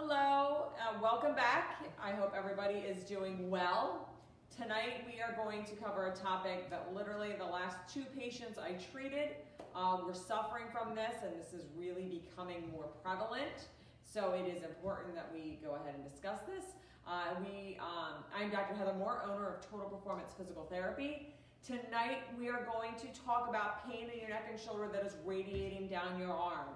Hello, uh, welcome back. I hope everybody is doing well. Tonight we are going to cover a topic that literally the last two patients I treated uh, were suffering from this and this is really becoming more prevalent. So it is important that we go ahead and discuss this. Uh, we, um, I'm Dr. Heather Moore, owner of Total Performance Physical Therapy. Tonight we are going to talk about pain in your neck and shoulder that is radiating down your arm.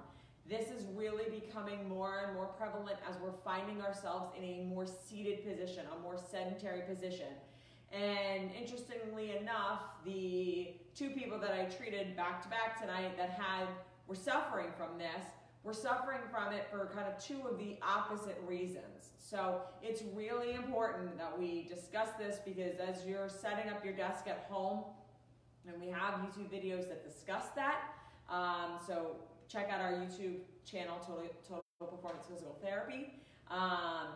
This is really becoming more and more prevalent as we're finding ourselves in a more seated position, a more sedentary position. And interestingly enough, the two people that I treated back to back tonight that had were suffering from this were suffering from it for kind of two of the opposite reasons. So it's really important that we discuss this because as you're setting up your desk at home, and we have YouTube videos that discuss that. Um, so check out our YouTube channel, Total, Total Performance Physical Therapy. Um,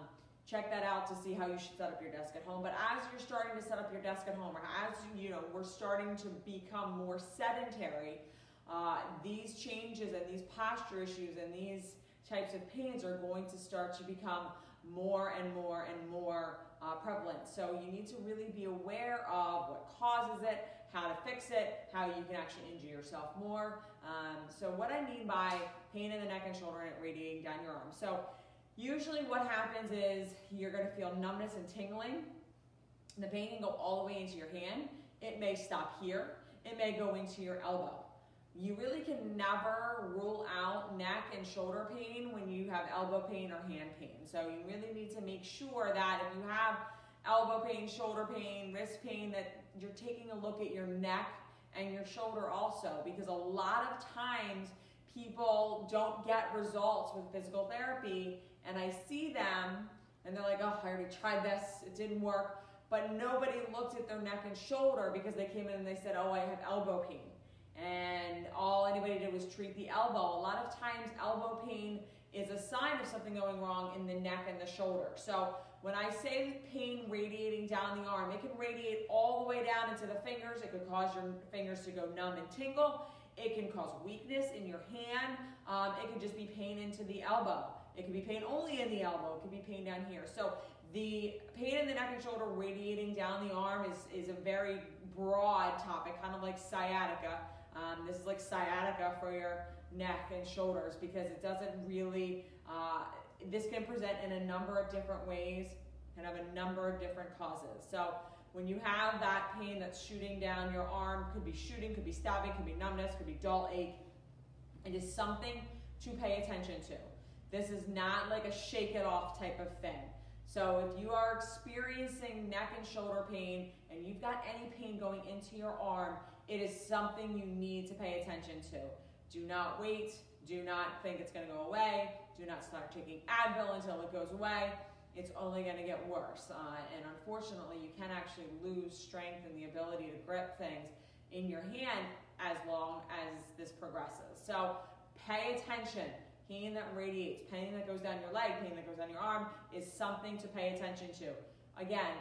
check that out to see how you should set up your desk at home. But as you're starting to set up your desk at home, or as you know, we're starting to become more sedentary, uh, these changes and these posture issues and these types of pains are going to start to become more and more and more uh, prevalent. So you need to really be aware of what causes it, how to fix it, how you can actually injure yourself more. Um, so what I mean by pain in the neck and shoulder and it radiating down your arm. So usually what happens is you're going to feel numbness and tingling. The pain can go all the way into your hand. It may stop here. It may go into your elbow. You really can never rule out neck and shoulder pain when you have elbow pain or hand pain. So you really need to make sure that if you have elbow pain, shoulder pain, wrist pain, that you're taking a look at your neck and your shoulder also because a lot of times people don't get results with physical therapy and I see them and they're like, oh, I already tried this, it didn't work. But nobody looked at their neck and shoulder because they came in and they said, oh, I have elbow pain and all anybody did was treat the elbow. A lot of times elbow pain is a sign of something going wrong in the neck and the shoulder. So when I say pain radiating down the arm, it can radiate all the way down into the fingers. It could cause your fingers to go numb and tingle. It can cause weakness in your hand. Um, it could just be pain into the elbow. It could be pain only in the elbow. It could be pain down here. So the pain in the neck and shoulder radiating down the arm is, is a very broad topic, kind of like sciatica. Um, this is like sciatica for your neck and shoulders because it doesn't really, uh, this can present in a number of different ways and have a number of different causes. So when you have that pain that's shooting down your arm, could be shooting, could be stabbing, could be numbness, could be dull ache, it is something to pay attention to. This is not like a shake it off type of thing. So if you are experiencing neck and shoulder pain and you've got any pain going into your arm, it is something you need to pay attention to. Do not wait. Do not think it's going to go away. Do not start taking Advil until it goes away. It's only going to get worse. Uh, and unfortunately, you can actually lose strength and the ability to grip things in your hand as long as this progresses. So pay attention. Pain that radiates, pain that goes down your leg, pain that goes down your arm is something to pay attention to. Again,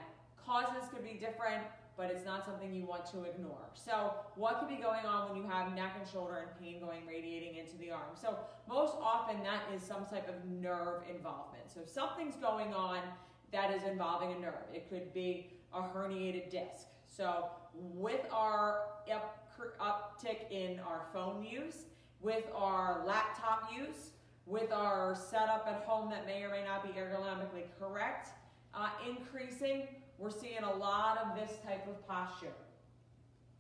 causes could be different but it's not something you want to ignore. So what could be going on when you have neck and shoulder and pain going radiating into the arm? So most often that is some type of nerve involvement. So something's going on that is involving a nerve. It could be a herniated disc. So with our up, uptick in our phone use, with our laptop use, with our setup at home that may or may not be ergonomically correct, uh, increasing, we're seeing a lot of this type of posture.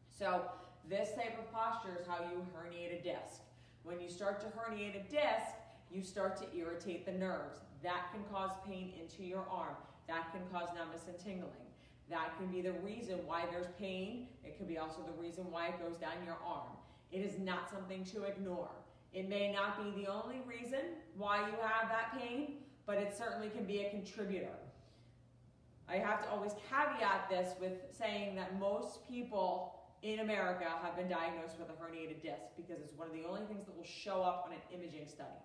So this type of posture is how you herniate a disc. When you start to herniate a disc, you start to irritate the nerves. That can cause pain into your arm. That can cause numbness and tingling. That can be the reason why there's pain. It could be also the reason why it goes down your arm. It is not something to ignore. It may not be the only reason why you have that pain, but it certainly can be a contributor. I have to always caveat this with saying that most people in America have been diagnosed with a herniated disc because it's one of the only things that will show up on an imaging study.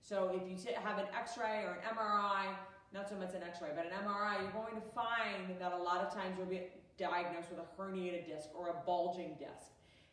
So if you have an x-ray or an MRI, not so much an x-ray, but an MRI, you're going to find that a lot of times you'll be diagnosed with a herniated disc or a bulging disc.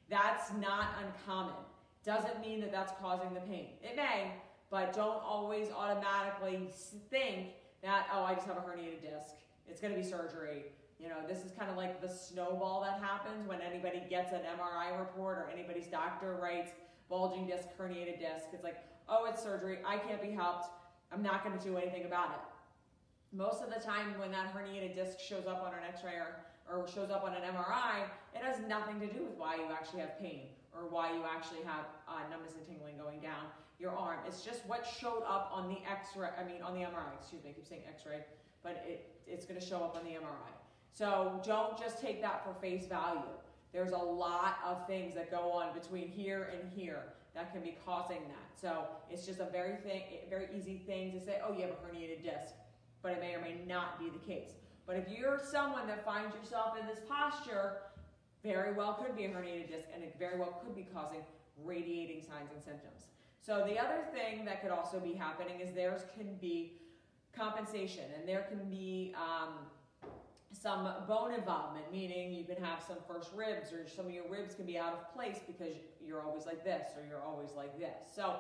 That's not uncommon. Doesn't mean that that's causing the pain. It may, but don't always automatically think that, oh, I just have a herniated disc. It's going to be surgery. You know, this is kind of like the snowball that happens when anybody gets an MRI report or anybody's doctor writes bulging disc, herniated disc. It's like, oh, it's surgery. I can't be helped. I'm not going to do anything about it. Most of the time when that herniated disc shows up on an x-ray or, or shows up on an MRI, it has nothing to do with why you actually have pain or why you actually have uh, numbness and tingling going down your arm. It's just what showed up on the x-ray, I mean on the MRI, excuse me, I keep saying x-ray, but it, it's gonna show up on the MRI. So don't just take that for face value. There's a lot of things that go on between here and here that can be causing that. So it's just a very thing, very easy thing to say, oh, you have a herniated disc, but it may or may not be the case. But if you're someone that finds yourself in this posture, very well could be a herniated disc and it very well could be causing radiating signs and symptoms. So the other thing that could also be happening is there can be compensation and there can be um, some bone involvement, meaning you can have some first ribs or some of your ribs can be out of place because you're always like this or you're always like this. So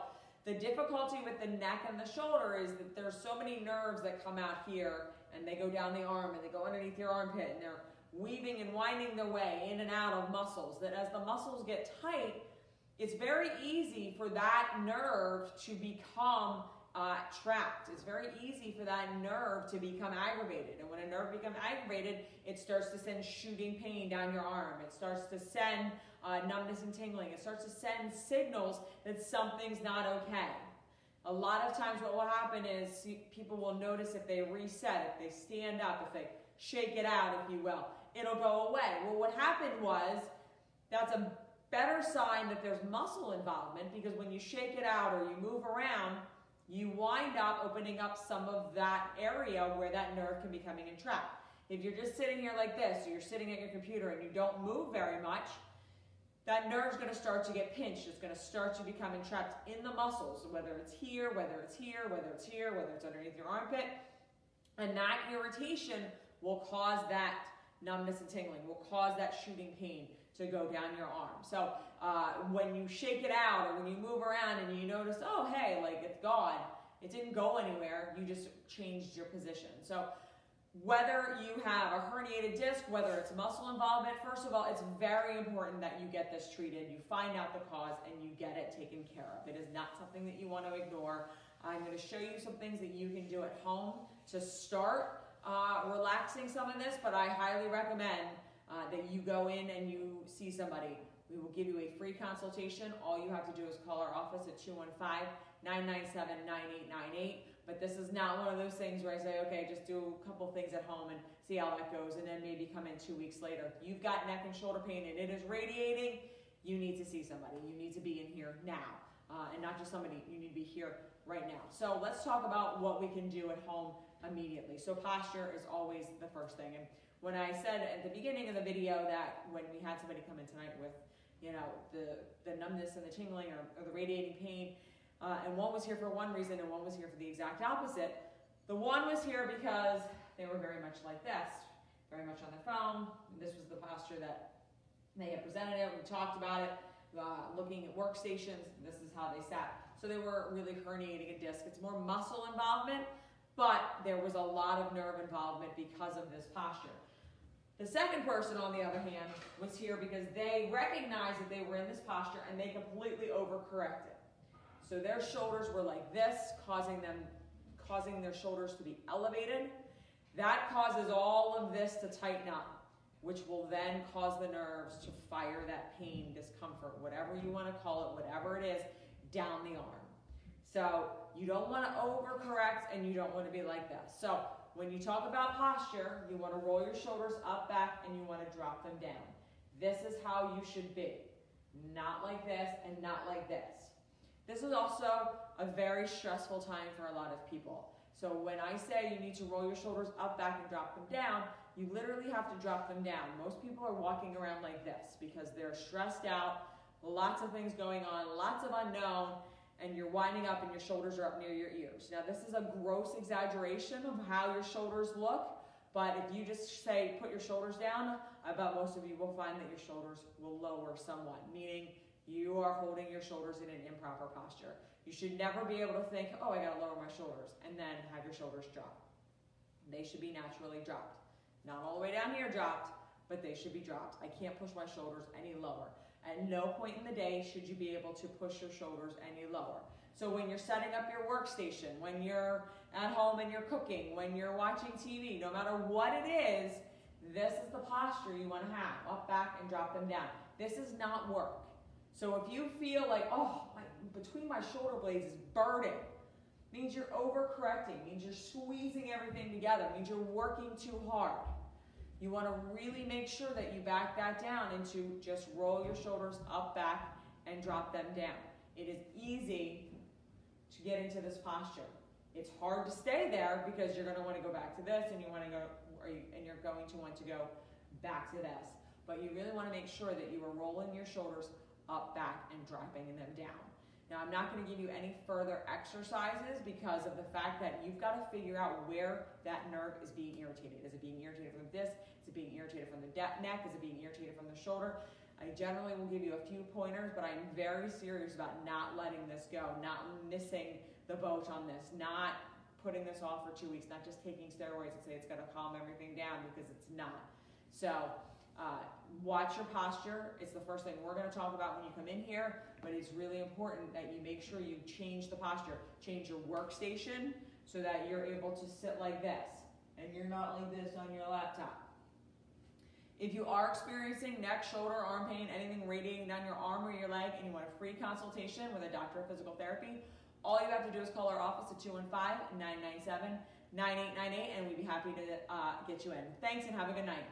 the difficulty with the neck and the shoulder is that there's so many nerves that come out here and they go down the arm and they go underneath your armpit and they're weaving and winding their way in and out of muscles that as the muscles get tight, it's very easy for that nerve to become uh, trapped. It's very easy for that nerve to become aggravated. And when a nerve becomes aggravated, it starts to send shooting pain down your arm. It starts to send uh, numbness and tingling. It starts to send signals that something's not okay. A lot of times what will happen is people will notice if they reset, if they stand up, if they shake it out, if you will, it'll go away. Well, what happened was that's a better sign that there's muscle involvement because when you shake it out or you move around, you wind up opening up some of that area where that nerve can be coming entrapped. If you're just sitting here like this, or you're sitting at your computer and you don't move very much, that nerve's to start to get pinched. It's to start to become entrapped in the muscles, whether it's here, whether it's here, whether it's here, whether it's underneath your armpit. And that irritation will cause that numbness and tingling, will cause that shooting pain to go down your arm. So uh, when you shake it out or when you move around and you notice, oh, hey, like it's gone, it didn't go anywhere, you just changed your position. So whether you have a herniated disc, whether it's muscle involvement, first of all, it's very important that you get this treated. You find out the cause and you get it taken care of. It is not something that you want to ignore. I'm going to show you some things that you can do at home to start uh, relaxing some of this, but I highly recommend uh, that you go in and you see somebody. We will give you a free consultation. All you have to do is call our office at 215-997-9898. But this is not one of those things where I say, okay, just do a couple things at home and see how that goes, and then maybe come in two weeks later. You've got neck and shoulder pain and it is radiating, you need to see somebody. You need to be in here now. Uh, and not just somebody, you need to be here right now. So let's talk about what we can do at home immediately. So posture is always the first thing. And when I said at the beginning of the video that when we had somebody come in tonight with, you know, the, the numbness and the tingling or, or the radiating pain, uh, and one was here for one reason and one was here for the exact opposite. The one was here because they were very much like this, very much on their phone. This was the posture that they had presented it. We talked about it, uh, looking at workstations. This is how they sat. So they were really herniating a disc. It's more muscle involvement, but there was a lot of nerve involvement because of this posture. The second person, on the other hand, was here because they recognized that they were in this posture and they completely overcorrected. So their shoulders were like this, causing them, causing their shoulders to be elevated. That causes all of this to tighten up, which will then cause the nerves to fire that pain, discomfort, whatever you want to call it, whatever it is, down the arm. So you don't want to overcorrect and you don't want to be like this. So when you talk about posture, you want to roll your shoulders up, back, and you want to drop them down. This is how you should be. Not like this and not like this. This is also a very stressful time for a lot of people. So when I say you need to roll your shoulders up, back, and drop them down, you literally have to drop them down. Most people are walking around like this because they're stressed out, lots of things going on, lots of unknown, and you're winding up and your shoulders are up near your ears. Now, this is a gross exaggeration of how your shoulders look, but if you just say put your shoulders down, I bet most of you will find that your shoulders will lower somewhat, meaning you are holding your shoulders in an improper posture. You should never be able to think, oh, I gotta lower my shoulders, and then have your shoulders drop. They should be naturally dropped. Not all the way down here dropped, but they should be dropped. I can't push my shoulders any lower. At no point in the day should you be able to push your shoulders any lower. So when you're setting up your workstation, when you're at home and you're cooking, when you're watching TV, no matter what it is, this is the posture you want to have. Up, back, and drop them down. This is not work. So if you feel like, oh, my, between my shoulder blades is burning, means you're overcorrecting, means you're squeezing everything together, means you're working too hard. You want to really make sure that you back that down into just roll your shoulders up, back, and drop them down. It is easy to get into this posture. It's hard to stay there because you're going to want to go back to this and you want to go, and you're going to want to go back to this. But you really want to make sure that you are rolling your shoulders up, back, and dropping them down. Now, I'm not going to give you any further exercises because of the fact that you've got to figure out where that nerve is being irritated. Is it being irritated from this? Is it being irritated from the neck? Is it being irritated from the shoulder? I generally will give you a few pointers, but I'm very serious about not letting this go, not missing the boat on this, not putting this off for two weeks, not just taking steroids and say it's going to calm everything down because it's not. So uh, watch your posture. It's the first thing we're going to talk about when you come in here, but it's really important that you make sure you change the posture. Change your workstation so that you're able to sit like this and you're not like this on your laptop. If you are experiencing neck, shoulder, arm pain, anything radiating down your arm or your leg, and you want a free consultation with a doctor of physical therapy, all you have to do is call our office at 215 997 9898, and we'd be happy to uh, get you in. Thanks and have a good night.